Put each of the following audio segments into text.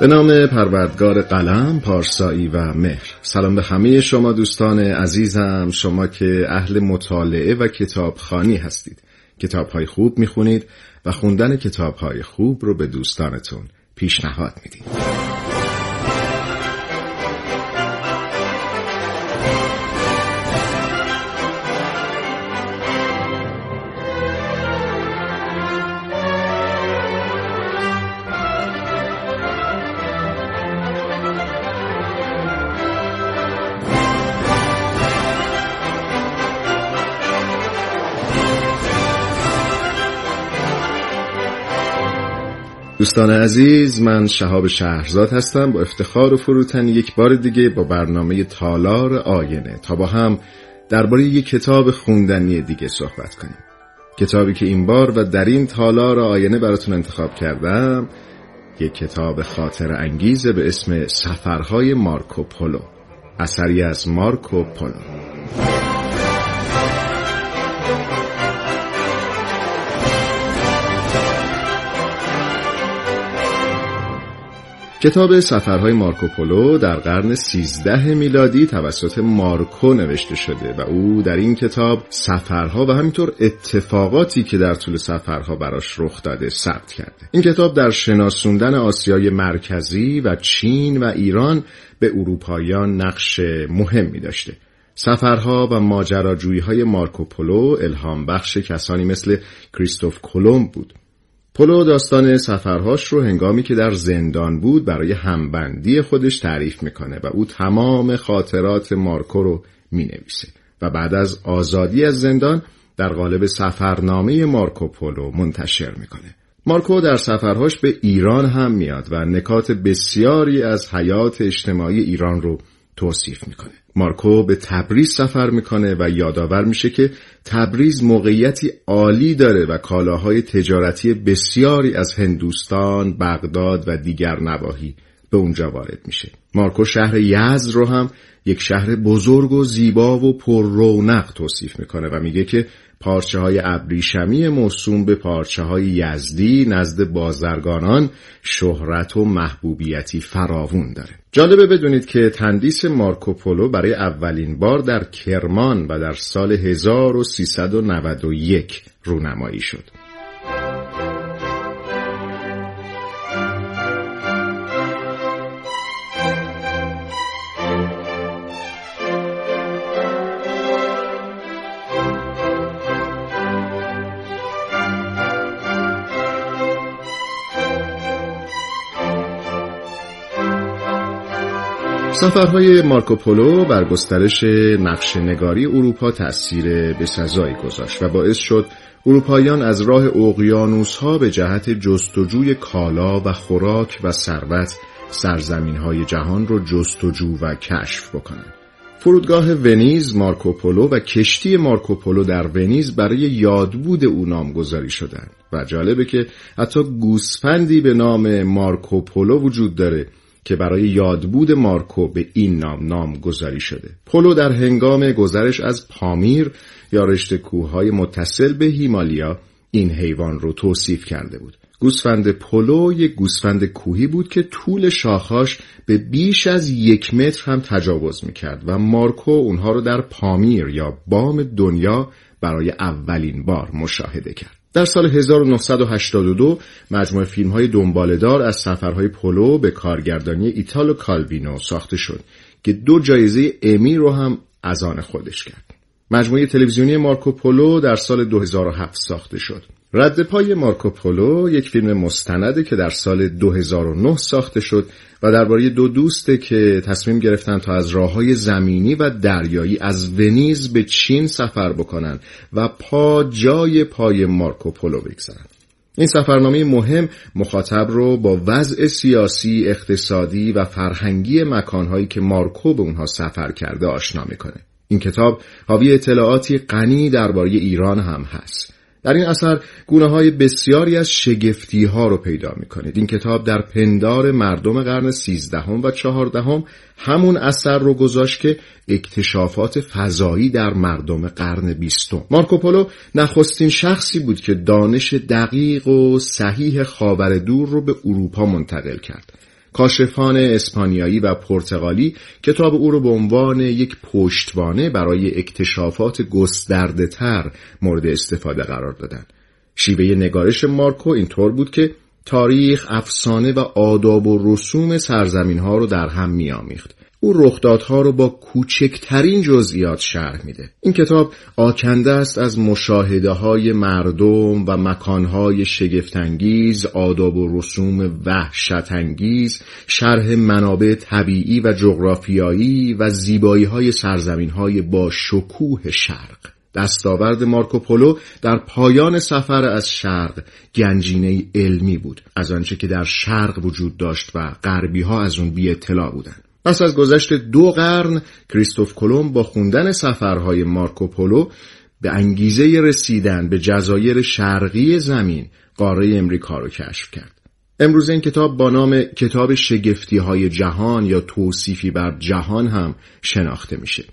به نام پروردگار قلم، پارسایی و مهر. سلام به همه شما دوستان عزیزم شما که اهل مطالعه و کتابخانی هستید. کتابهای خوب می‌خونید و خوندن کتابهای خوب رو به دوستانتون پیشنهاد می‌دید. دوستان عزیز من شهاب شهرزاد هستم. با افتخار و فروتنی یک بار دیگه با برنامه تالار آینه تا با هم درباره یک کتاب خوندنی دیگه صحبت کنیم. کتابی که این بار و در این تالار آینه براتون انتخاب کردم. یک کتاب خاطر انگیزه به اسم سفرهای مارکو پولو اثری از مارکو پولو کتاب سفرهای مارکوپولو در قرن 13 میلادی توسط مارکو نوشته شده و او در این کتاب سفرها و همینطور اتفاقاتی که در طول سفرها براش رخ داده ثبت کرده. این کتاب در شناسوندن آسیای مرکزی و چین و ایران به اروپاییان نقش مهمی داشته سفرها و ماجراجویی های مارکوپولو الهام بخش کسانی مثل کریستوف کلمب بود. پولو داستان سفرهاش رو هنگامی که در زندان بود برای همبندی خودش تعریف می‌کنه و او تمام خاطرات مارکو رو می‌نویسه و بعد از آزادی از زندان در قالب سفرنامه مارکو پولو منتشر می‌کنه. مارکو در سفرهاش به ایران هم میاد و نکات بسیاری از حیات اجتماعی ایران رو توصیف می‌کنه. مارکو به تبریز سفر می‌کنه و یادآور میشه که تبریز موقعیتی عالی داره و کالاهای تجارتی بسیاری از هندوستان، بغداد و دیگر نواحی به اونجا وارد میشه. مارکو شهر یزد رو هم یک شهر بزرگ و زیبا و پر رونق توصیف می‌کنه و میگه که پارچه های ابریشمی موسوم به پارچه های یزدی نزد بازرگانان شهرت و محبوبیتی فراوون داره. جالبه بدونید که تندیس مارکوپولو برای اولین بار در کرمان و در سال 1391 رونمایی شد. سفرهای مارکوپولو بر گسترش نقش نگاری اروپا تأثیر بسزایی گذاشت و باعث شد اروپاییان از راه اقیانوس ها به جهت جستجوی کالا و خوراک و ثروت سرزمین های جهان رو جستجو و کشف بکنند. فرودگاه ونیز مارکوپولو و کشتی مارکوپولو در ونیز برای یادبود او نامگذاری شدند و جالبه که حتی گوسفندی به نام مارکوپولو وجود داره که برای یادبود مارکو به این نام نام گذاری شده. پولو در هنگام گذرش از پامیر یا رشته کوههای متصل به هیمالیا این حیوان رو توصیف کرده بود. گوسفند پولو یک گوسفند کوهی بود که طول شاخاش به بیش از یک متر هم تجاوز می‌کرد و مارکو اونها رو در پامیر یا بام دنیا برای اولین بار مشاهده کرد. در سال 1982 مجموعه فیلم های دنبالدار از سفرهای پولو به کارگردانی ایتالو کالوینو ساخته شد که دو جایزه امی رو هم از آن خودش کرد. مجموعه تلویزیونی مارکو پولو در سال 2007 ساخته شد. رد پای مارکو پولو یک فیلم مستنده که در سال 2009 ساخته شد و درباره دو دوسته که تصمیم گرفتن تا از راه های زمینی و دریایی از ونیز به چین سفر بکنن و پا جای پای مارکو پولو بگذارن. این سفرنامه مهم مخاطب رو با وضع سیاسی، اقتصادی و فرهنگی مکانهایی که مارکو به اونها سفر کرده آشنا می‌کنه. این کتاب حاوی اطلاعاتی غنی درباره ایران هم هست. در این اثر گونه های بسیاری از شگفتی ها رو پیدا می کنید. این کتاب در پندار مردم قرن سیزدهم و چهاردهم همون اثر رو گذاشت که اکتشافات فضایی در مردم قرن بیستم. مارکوپولو نخستین شخصی بود که دانش دقیق و صحیح خاور دور رو به اروپا منتقل کرد. کاشفان اسپانیایی و پرتغالی کتاب او را به عنوان یک پشتوانه برای اکتشافات گسترده تر مورد استفاده قرار دادند. شیوه نگارش مارکو اینطور بود که تاریخ، افسانه و آداب و رسوم سرزمین ها رو در هم میآمیخت. او رخدادها رو با کوچکترین جزئیات شرح میده. این کتاب آکنده است از مشاهده های مردم و مکانهای شگفتانگیز، آداب و رسوم وحشتانگیز، شرح منابع طبیعی و جغرافیایی و زیبایی های سرزمین های با شکوه شرق. دستاورد مارکوپولو در پایان سفر از شرق گنجینه علمی بود از آنچه که در شرق وجود داشت و غربی ها از اون بی اطلاع بودند. پس از گذشت دو قرن کریستوف کلم با خوندن سفرهای مارکوپولو به انگیزه رسیدن به جزایر شرقی زمین قاره امریکا را کشف کرد. امروز این کتاب با نام کتاب شگفتی های جهان یا توصیفی بر جهان هم شناخته میشه.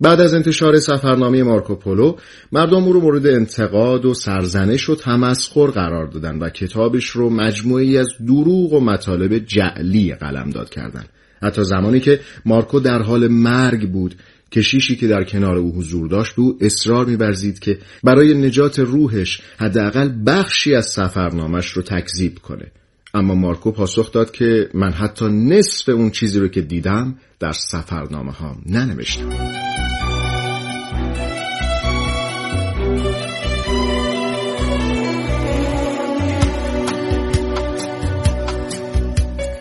بعد از انتشار سفرنامه مارکوپولو مردم او رو مورد انتقاد و سرزنش و تمسخر قرار دادن و کتابش رو مجموعی از دروغ و مطالب جعلی قلمداد کردند. حتی زمانی که مارکو در حال مرگ بود کشیشی که در کنار او حضور داشت او اصرار میورزید که برای نجات روحش حداقل بخشی از سفرنامش رو تکذیب کنه. اما مارکو پاسخ داد که من حتی نصف اون چیزی رو که دیدم در سفرنامه ها ننوشتم.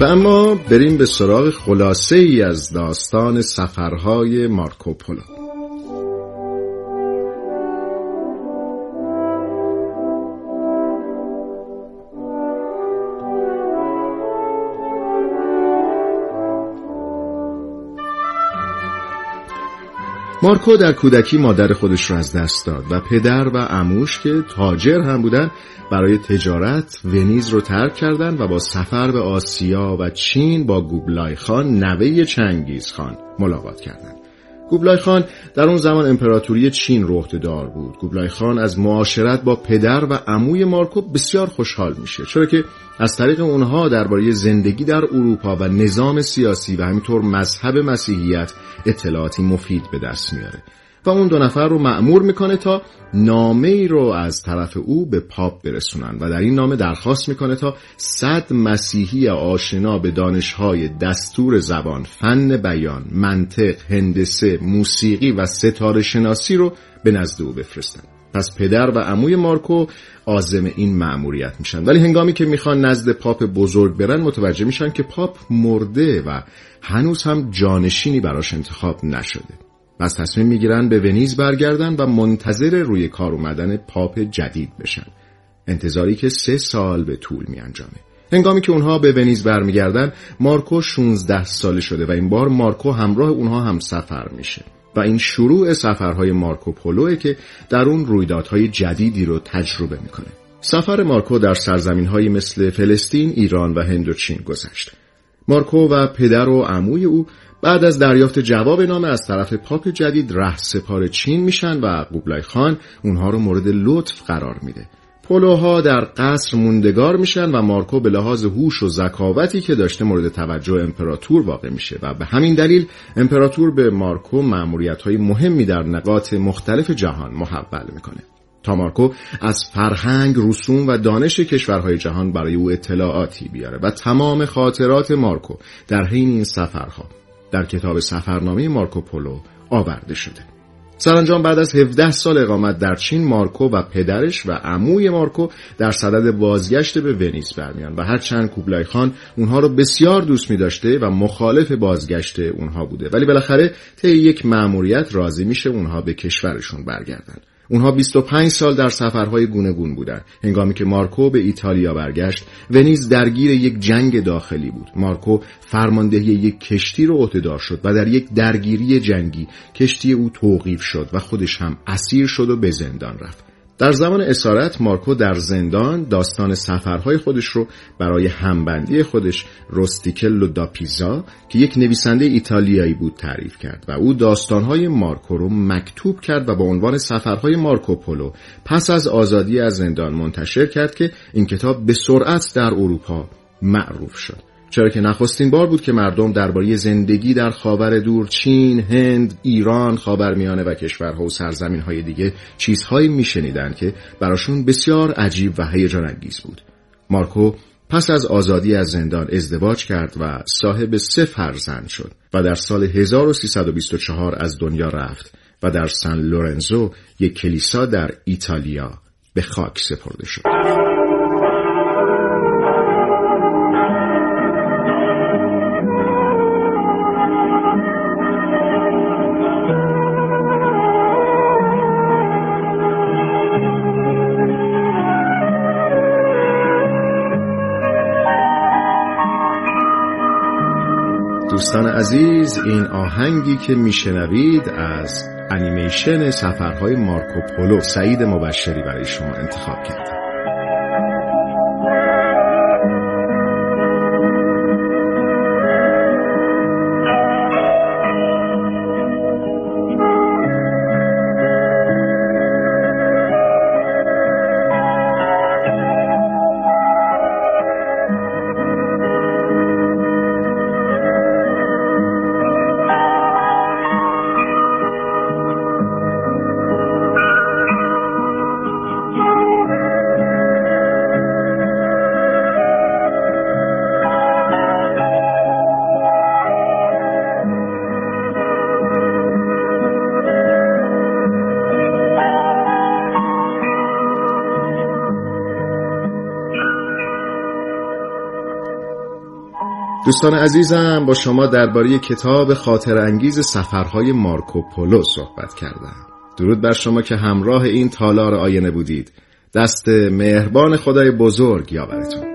و اما بریم به سراغ خلاصه ای از داستان سفرهای مارکوپولو مارکو در کودکی مادر خودش را از دست داد و پدر و اموش که تاجر هم بودن برای تجارت ونیز رو ترک کردند و با سفر به آسیا و چین با گوبلای خان نوه چنگیز خان ملاقات کردند. گوبلای خان در اون زمان امپراتوری چین رو دار بود. گوبلای خان از معاشرت با پدر و عموی مارکو بسیار خوشحال میشه چرا که از طریق اونها درباره زندگی در اروپا و نظام سیاسی و همینطور مذهب مسیحیت اطلاعاتی مفید به دست میاره و اون دو نفر رو معمور می‌کنه تا نامه ای رو از طرف او به پاپ برسونن و در این نامه درخواست می‌کنه تا صد مسیحی آشنا به دانشهای دستور زبان، فن بیان، منطق، هندسه، موسیقی و ستاره شناسی رو به نزد او بفرستن. پس پدر و عموی مارکو آزم این مأموریت میشن ولی هنگامی که می‌خوان نزد پاپ بزرگ برن متوجه میشن که پاپ مرده و هنوز هم جانشینی براش انتخاب نشده پس تصمیم می‌گیرن به ونیز برگردن و منتظر روی کار اومدن پاپ جدید بشن انتظاری که سه سال به طول می انجامه. هنگامی که اونها به ونیز برمیگردن مارکو 16 ساله شده و این بار مارکو همراه اونها هم سفر میشه و این شروع سفرهای مارکو پولوه که در اون رویدادهای جدیدی رو تجربه می‌کنه سفر مارکو در سرزمین های مثل فلسطین، ایران و هند و چین گذشت. مارکو و پدر و عموی او بعد از دریافت جواب نامه از طرف پاپ جدید ره سپار چین میشن و قوبلای خان اونها رو مورد لطف قرار میده. پولوها در قصر موندگار میشن و مارکو به لحاظ هوش و ذکاوتی که داشته مورد توجه امپراتور واقع میشه و به همین دلیل امپراتور به مارکو معمولیت های مهمی در نقاط مختلف جهان محول می‌کنه. تا مارکو از فرهنگ، رسوم و دانش کشورهای جهان برای او اطلاعاتی بیاره و تمام خاطرات مارکو در حین این سفرها در کتاب سفرنامه مارکو پولو آورده شده. سرانجام بعد از 17 سال اقامت در چین مارکو و پدرش و عموی مارکو در صدد بازگشت به ونیز برمیان و هرچند کوبلای خان اونها رو بسیار دوست می داشته و مخالف بازگشت اونها بوده ولی بالاخره طی یک مأموریت راضی میشه اونها به کشورشون برگردن اونها 25 سال در سفرهای گوناگون بودند. هنگامی که مارکو به ایتالیا برگشت، ونیز درگیر یک جنگ داخلی بود. مارکو فرماندهی یک کشتی رو عهدهدار شد و در یک درگیری جنگی کشتی او توقیف شد و خودش هم اسیر شد و به زندان رفت. در زمان اسارت مارکو در زندان داستان سفرهای خودش رو برای همبندی خودش روستیکلو دا پیزا که یک نویسنده ایتالیایی بود تعریف کرد. و او داستانهای مارکو رو مکتوب کرد و با عنوان سفرهای مارکو پولو پس از آزادی از زندان منتشر کرد که این کتاب به سرعت در اروپا معروف شد. چرا که نخستین بار بود که مردم درباره زندگی در خاور دور چین، هند، ایران، خاورمیانه و کشورها و سرزمینهای دیگه چیزهایی میشنیدند که براشون بسیار عجیب و هیجان انگیز بود. مارکو پس از آزادی از زندان ازدواج کرد و صاحب سه فرزند شد و در سال 1324 از دنیا رفت و در سان لورنزو یک کلیسا در ایتالیا به خاک سپرده شد. دوستان عزیز این آهنگی که میشنوید از انیمیشن سفرهای مارکو پولو سعید مبشری برای شما انتخاب کرده. دوستان عزیزم با شما درباره کتاب خاطر انگیز سفرهای مارکو پولو صحبت کردم. درود بر شما که همراه این تالار آینه بودید. دست مهربان خدای بزرگ یاورتون